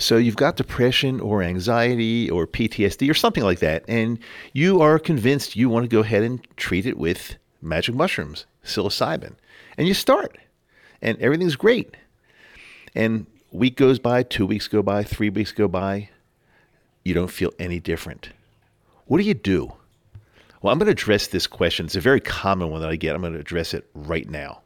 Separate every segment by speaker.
Speaker 1: So you've got depression or anxiety or PTSD or something like that, and you are convinced you want to go ahead and treat it with magic mushrooms, psilocybin. And you start, and everything's great. And week goes by, two weeks go by, three weeks go by, you don't feel any different. What do you do? Well, I'm going to address this question. It's a very common one that I get. I'm going to address it right now.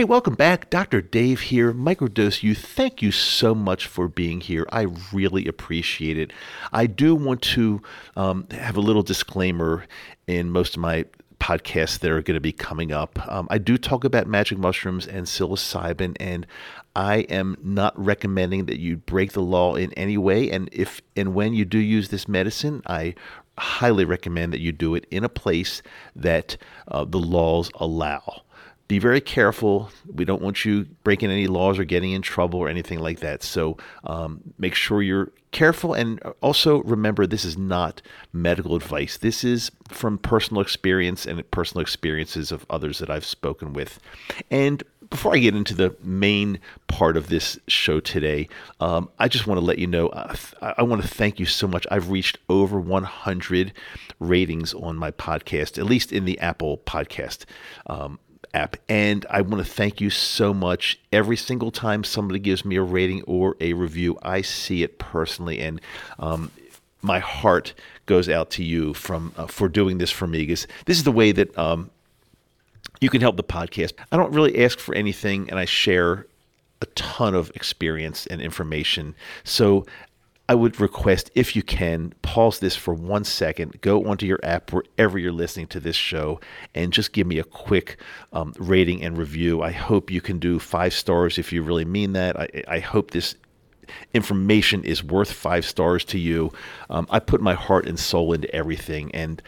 Speaker 1: Hey, welcome back. Dr. Dave here, Microdose You. Thank you so much for being here. I really appreciate it. I do want to um, have a little disclaimer in most of my podcasts that are going to be coming up. Um, I do talk about magic mushrooms and psilocybin, and I am not recommending that you break the law in any way. And if and when you do use this medicine, I highly recommend that you do it in a place that uh, the laws allow be very careful. We don't want you breaking any laws or getting in trouble or anything like that. So um, make sure you're careful and also remember this is not medical advice. This is from personal experience and personal experiences of others that I've spoken with. And before I get into the main part of this show today, um, I just want to let you know uh, I want to thank you so much. I've reached over 100 ratings on my podcast, at least in the Apple podcast. Um, app. And I want to thank you so much. Every single time somebody gives me a rating or a review, I see it personally. And um, my heart goes out to you from uh, for doing this for me because this is the way that um, you can help the podcast. I don't really ask for anything, and I share a ton of experience and information. So I would request, if you can, pause this for one second, go onto your app wherever you're listening to this show, and just give me a quick um, rating and review. I hope you can do five stars if you really mean that. I, I hope this information is worth five stars to you. Um, I put my heart and soul into everything, and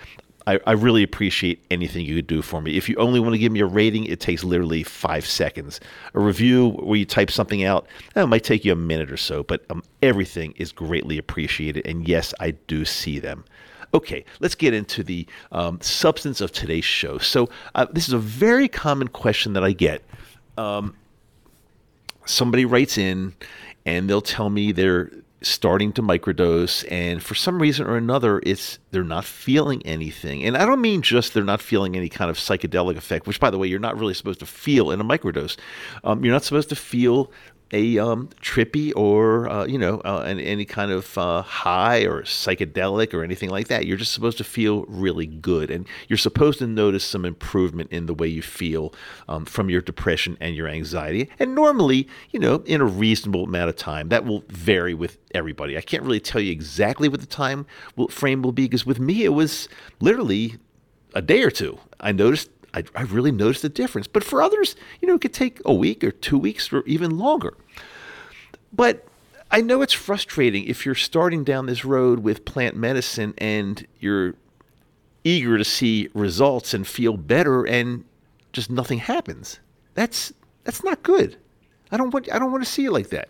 Speaker 1: I, I, really appreciate anything you could do for me. If you only want to give me a rating, it takes literally five seconds. A review where you type something out, it might take you a minute or so, but um, everything is greatly appreciated. And yes, I do see them. Okay, let's get into the um, substance of today's show. So, uh, this is a very common question that I get. Um, somebody writes in and they'll tell me they're starting to microdose and for some reason or another it's they're not feeling anything. And i don't mean just they're not feeling any kind of psychedelic effect which by the way you're not really supposed to feel in a microdose. Um, you're not supposed to feel a um, trippy or uh, you know uh, any kind of uh, high or psychedelic or anything like that. You're just supposed to feel really good, and you're supposed to notice some improvement in the way you feel um, from your depression and your anxiety. And normally, you know, in a reasonable amount of time, that will vary with everybody. I can't really tell you exactly what the time frame will be because with me it was literally a day or two. I noticed I, I really noticed a difference. But for others, you know, it could take a week or two weeks or even longer. But I know it's frustrating if you're starting down this road with plant medicine and you're eager to see results and feel better and just nothing happens. That's that's not good. I don't want I don't want to see it like that.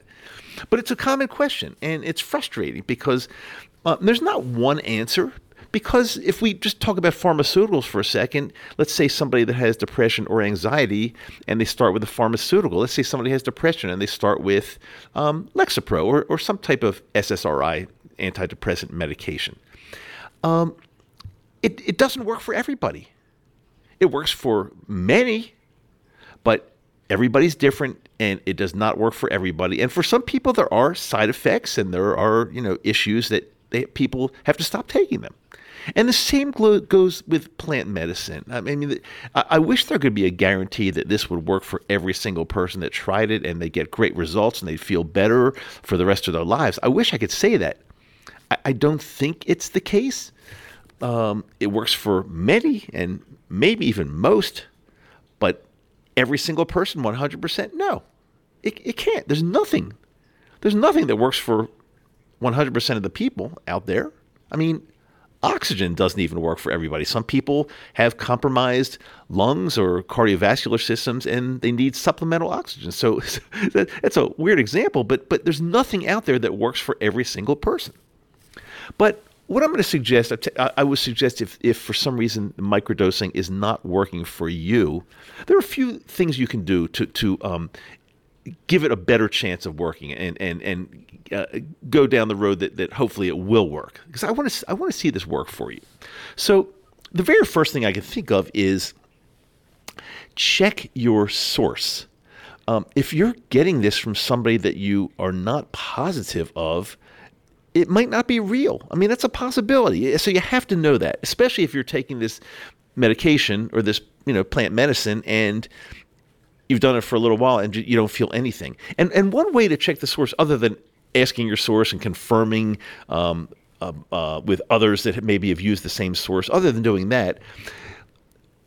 Speaker 1: But it's a common question and it's frustrating because uh, there's not one answer because if we just talk about pharmaceuticals for a second, let's say somebody that has depression or anxiety and they start with a pharmaceutical. Let's say somebody has depression and they start with um, Lexapro or, or some type of SSRI antidepressant medication. Um, it, it doesn't work for everybody. It works for many, but everybody's different and it does not work for everybody. And for some people, there are side effects and there are, you know, issues that they, people have to stop taking them. And the same goes with plant medicine. I mean, I wish there could be a guarantee that this would work for every single person that tried it and they get great results and they feel better for the rest of their lives. I wish I could say that. I don't think it's the case. Um, it works for many and maybe even most, but every single person, 100%, no. It, it can't. There's nothing. There's nothing that works for 100% of the people out there. I mean, oxygen doesn't even work for everybody. Some people have compromised lungs or cardiovascular systems and they need supplemental oxygen. So that's a weird example, but but there's nothing out there that works for every single person. But what I'm going to suggest, I would suggest if, if for some reason microdosing is not working for you, there are a few things you can do to, to um, give it a better chance of working and, and, and uh, go down the road that, that hopefully it will work. Because I want to I want to see this work for you. So the very first thing I can think of is check your source. Um, if you're getting this from somebody that you are not positive of, it might not be real. I mean, that's a possibility. So you have to know that, especially if you're taking this medication or this, you know, plant medicine and you've done it for a little while and you don't feel anything. And and one way to check the source, other than asking your source and confirming um, uh, uh, with others that maybe have used the same source, other than doing that,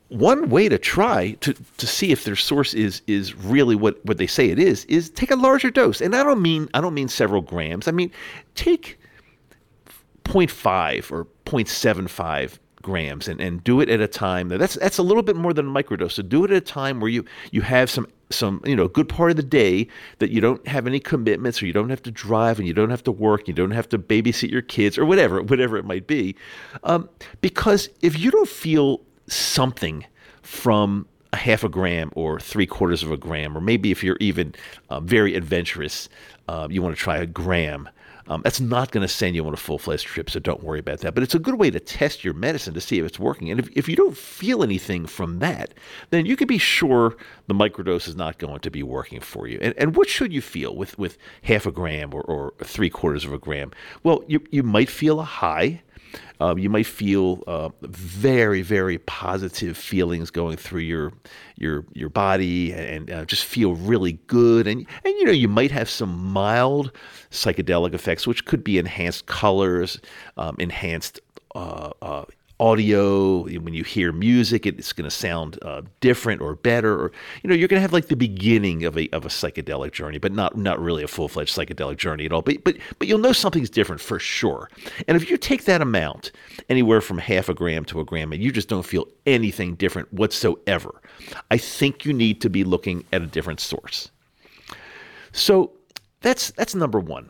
Speaker 1: one way to try to, to see if their source is is really what, what they say it is is take a larger dose. And I don't mean I don't mean several grams. I mean take 0.5 or 0.75 grams and, and do it at a time that's that's a little bit more than a microdose. So do it at a time where you you have some some you know good part of the day that you don't have any commitments or you don't have to drive and you don't have to work and you don't have to babysit your kids or whatever whatever it might be um, because if you don't feel something from a half a gram or three quarters of a gram, or maybe if you're even uh, very adventurous, uh, you want to try a gram. Um, that's not going to send you on a full fledged trip, so don't worry about that. But it's a good way to test your medicine to see if it's working. And if, if you don't feel anything from that, then you can be sure the microdose is not going to be working for you. And, and what should you feel with, with half a gram or, or three quarters of a gram? Well, you, you might feel a high. Uh, you might feel uh, very, very positive feelings going through your your your body, and uh, just feel really good. And and you know you might have some mild psychedelic effects, which could be enhanced colors, um, enhanced uh, uh, audio when you hear music it's going to sound uh, different or better or you know you're going to have like the beginning of a of a psychedelic journey but not not really a full-fledged psychedelic journey at all but but but you'll know something's different for sure. And if you take that amount anywhere from half a gram to a gram and you just don't feel anything different whatsoever i think you need to be looking at a different source. So that's that's number 1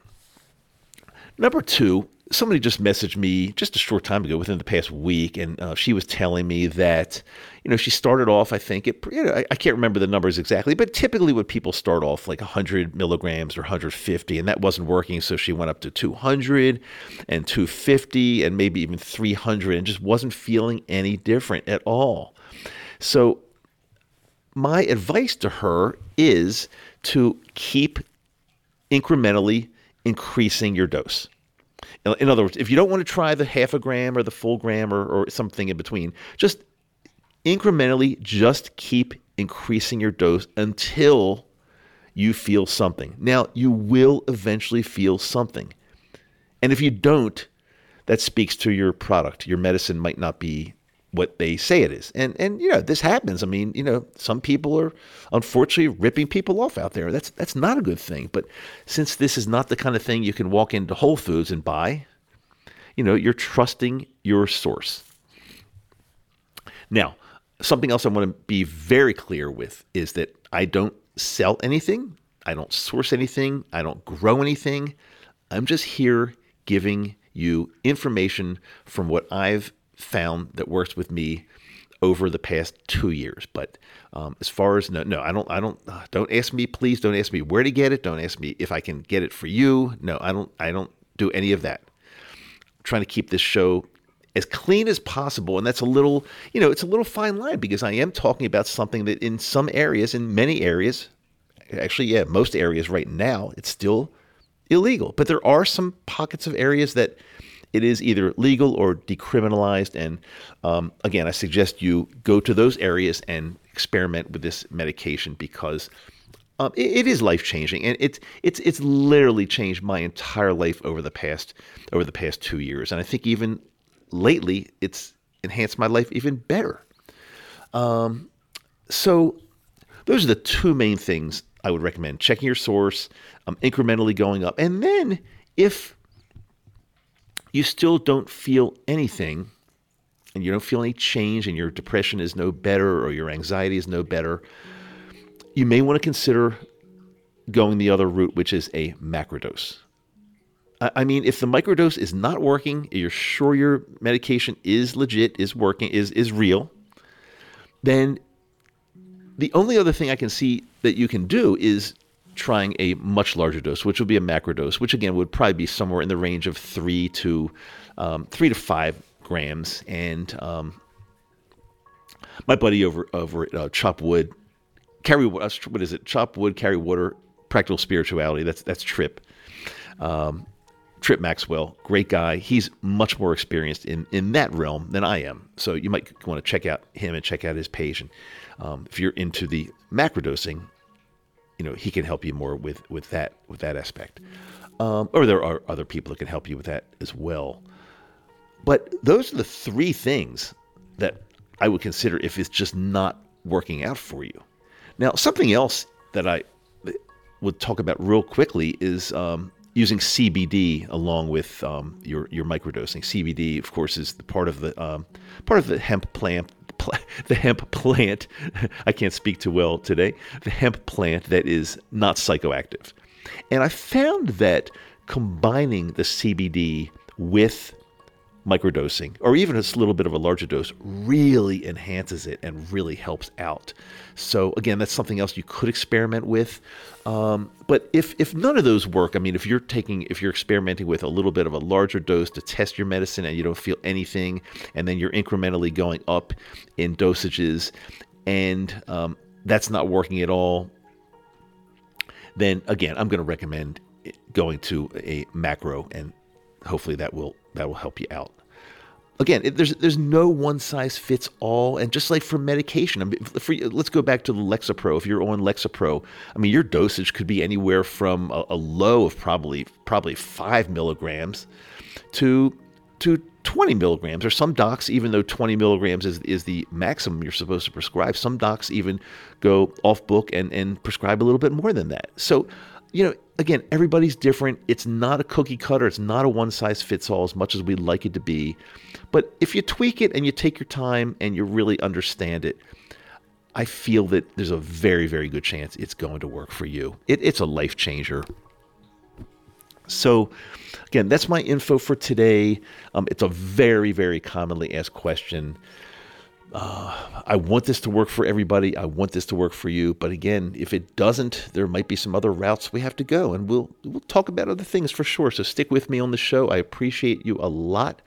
Speaker 1: number 2 somebody just messaged me just a short time ago, within the past week, and uh, she was telling me that, you know, she started off, I think, it, you know, I, I, can't remember the numbers exactly, but typically when people start off like 100 milligrams or 150, and that wasn't working, so she went up to 200 and 250 and maybe even 300 and just wasn't feeling any different at all. So, my advice to her is to keep incrementally increasing your dose. In other words, if you don't want to try the half a gram or the full gram or, or something in between, just incrementally just keep increasing your dose until you feel something. Now, you will eventually feel something. And if you don't, that speaks to your product. Your medicine might not be what they say it is. And and you know, this happens. I mean, you know, some people are unfortunately ripping people off out there. That's that's not a good thing. But since this is not the kind of thing you can walk into Whole Foods and buy, you know, you're trusting your source. Now, something else I want to be very clear with is that I don't sell anything, I don't source anything, I don't grow anything. I'm just here giving you information from what I've found that works with me over the past two years. But um, as far as no, no, I don't, I don't, uh, don't ask me, please don't ask me where to get it. Don't ask me if I can get it for you. No, I don't, I don't do any of that. I'm trying to keep this show as clean as possible. And that's a little, you know, it's a little fine line because I am talking about something that in some areas, in many areas, actually, yeah, most areas right now, it's still illegal. But there are some pockets of areas that it is either legal or decriminalized. And um, again, I suggest you go to those areas and experiment with this medication because um, it, it is life changing, and it's it's it's literally changed my entire life over the past over the past two years. And I think even lately, it's enhanced my life even better. Um, so those are the two main things I would recommend: checking your source, um, incrementally going up, and then if you still don't feel anything and you don't feel any change and your depression is no better or your anxiety is no better, you may want to consider going the other route, which is a macrodose. I mean, if the microdose is not working, you're sure your medication is legit, is working, is is real, then the only other thing I can see that you can do is trying a much larger dose, which would be a macrodose, which again would probably be somewhere in the range of three to um, three to five grams. And um, my buddy over over at uh, Chop Wood, carry uh, what is it? Chop Wood, carry water, practical spirituality. That's that's Trip. Um, Trip Maxwell, great guy. He's much more experienced in, in that realm than I am. So you might want to check out him and check out his page. And um, if you're into the macrodosing, you know he can help you more with with that with that aspect. Um, or there are other people that can help you with that as well. But those are the three things that I would consider if it's just not working out for you. Now, something else that I would talk about real quickly is um, using CBD along with um, your your microdosing. CBD, of course, is the part of the um, part of the hemp plant. The hemp plant, I can't speak too well today. The hemp plant that is not psychoactive, and I found that combining the CBD with microdosing or even a little bit of a larger dose really enhances it and really helps out. So again, that's something else you could experiment with. Um, but if if none of those work, I mean, if you're taking if you're experimenting with a little bit of a larger dose to test your medicine and you don't feel anything, and then you're incrementally going up in dosages, and um, that's not working at all, then again, I'm going to recommend going to a macro and hopefully that will that will help you out. Again, it, there's there's no one size fits all, and just like for medication, I mean, for, let's go back to Lexapro. If you're on Lexapro, I mean, your dosage could be anywhere from a, a low of probably probably five milligrams to to 20 milligrams, or some docs, even though 20 milligrams is, is the maximum you're supposed to prescribe, some docs even go off book and, and prescribe a little bit more than that. So you know, again, everybody's different. It's not a cookie cutter. It's not a one size fits all as much as we'd like it to be. But if you tweak it and you take your time and you really understand it, I feel that there's a very, very good chance it's going to work for you. It, it's a life changer. So, again, that's my info for today. Um, it's a very, very commonly asked question uh, I want this to work for everybody. I want this to work for you. But again, if it doesn't, there might be some other routes we have to go, and we'll we'll talk about other things for sure. So stick with me on the show. I appreciate you a lot.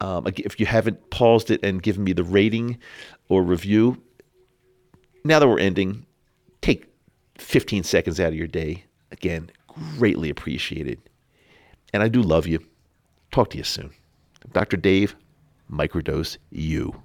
Speaker 1: Um, if you haven't paused it and given me the rating or review, now that we're ending, take 15 seconds out of your day. Again, greatly appreciated. And I do love you. Talk to you soon. Dr. Dave, Microdose You.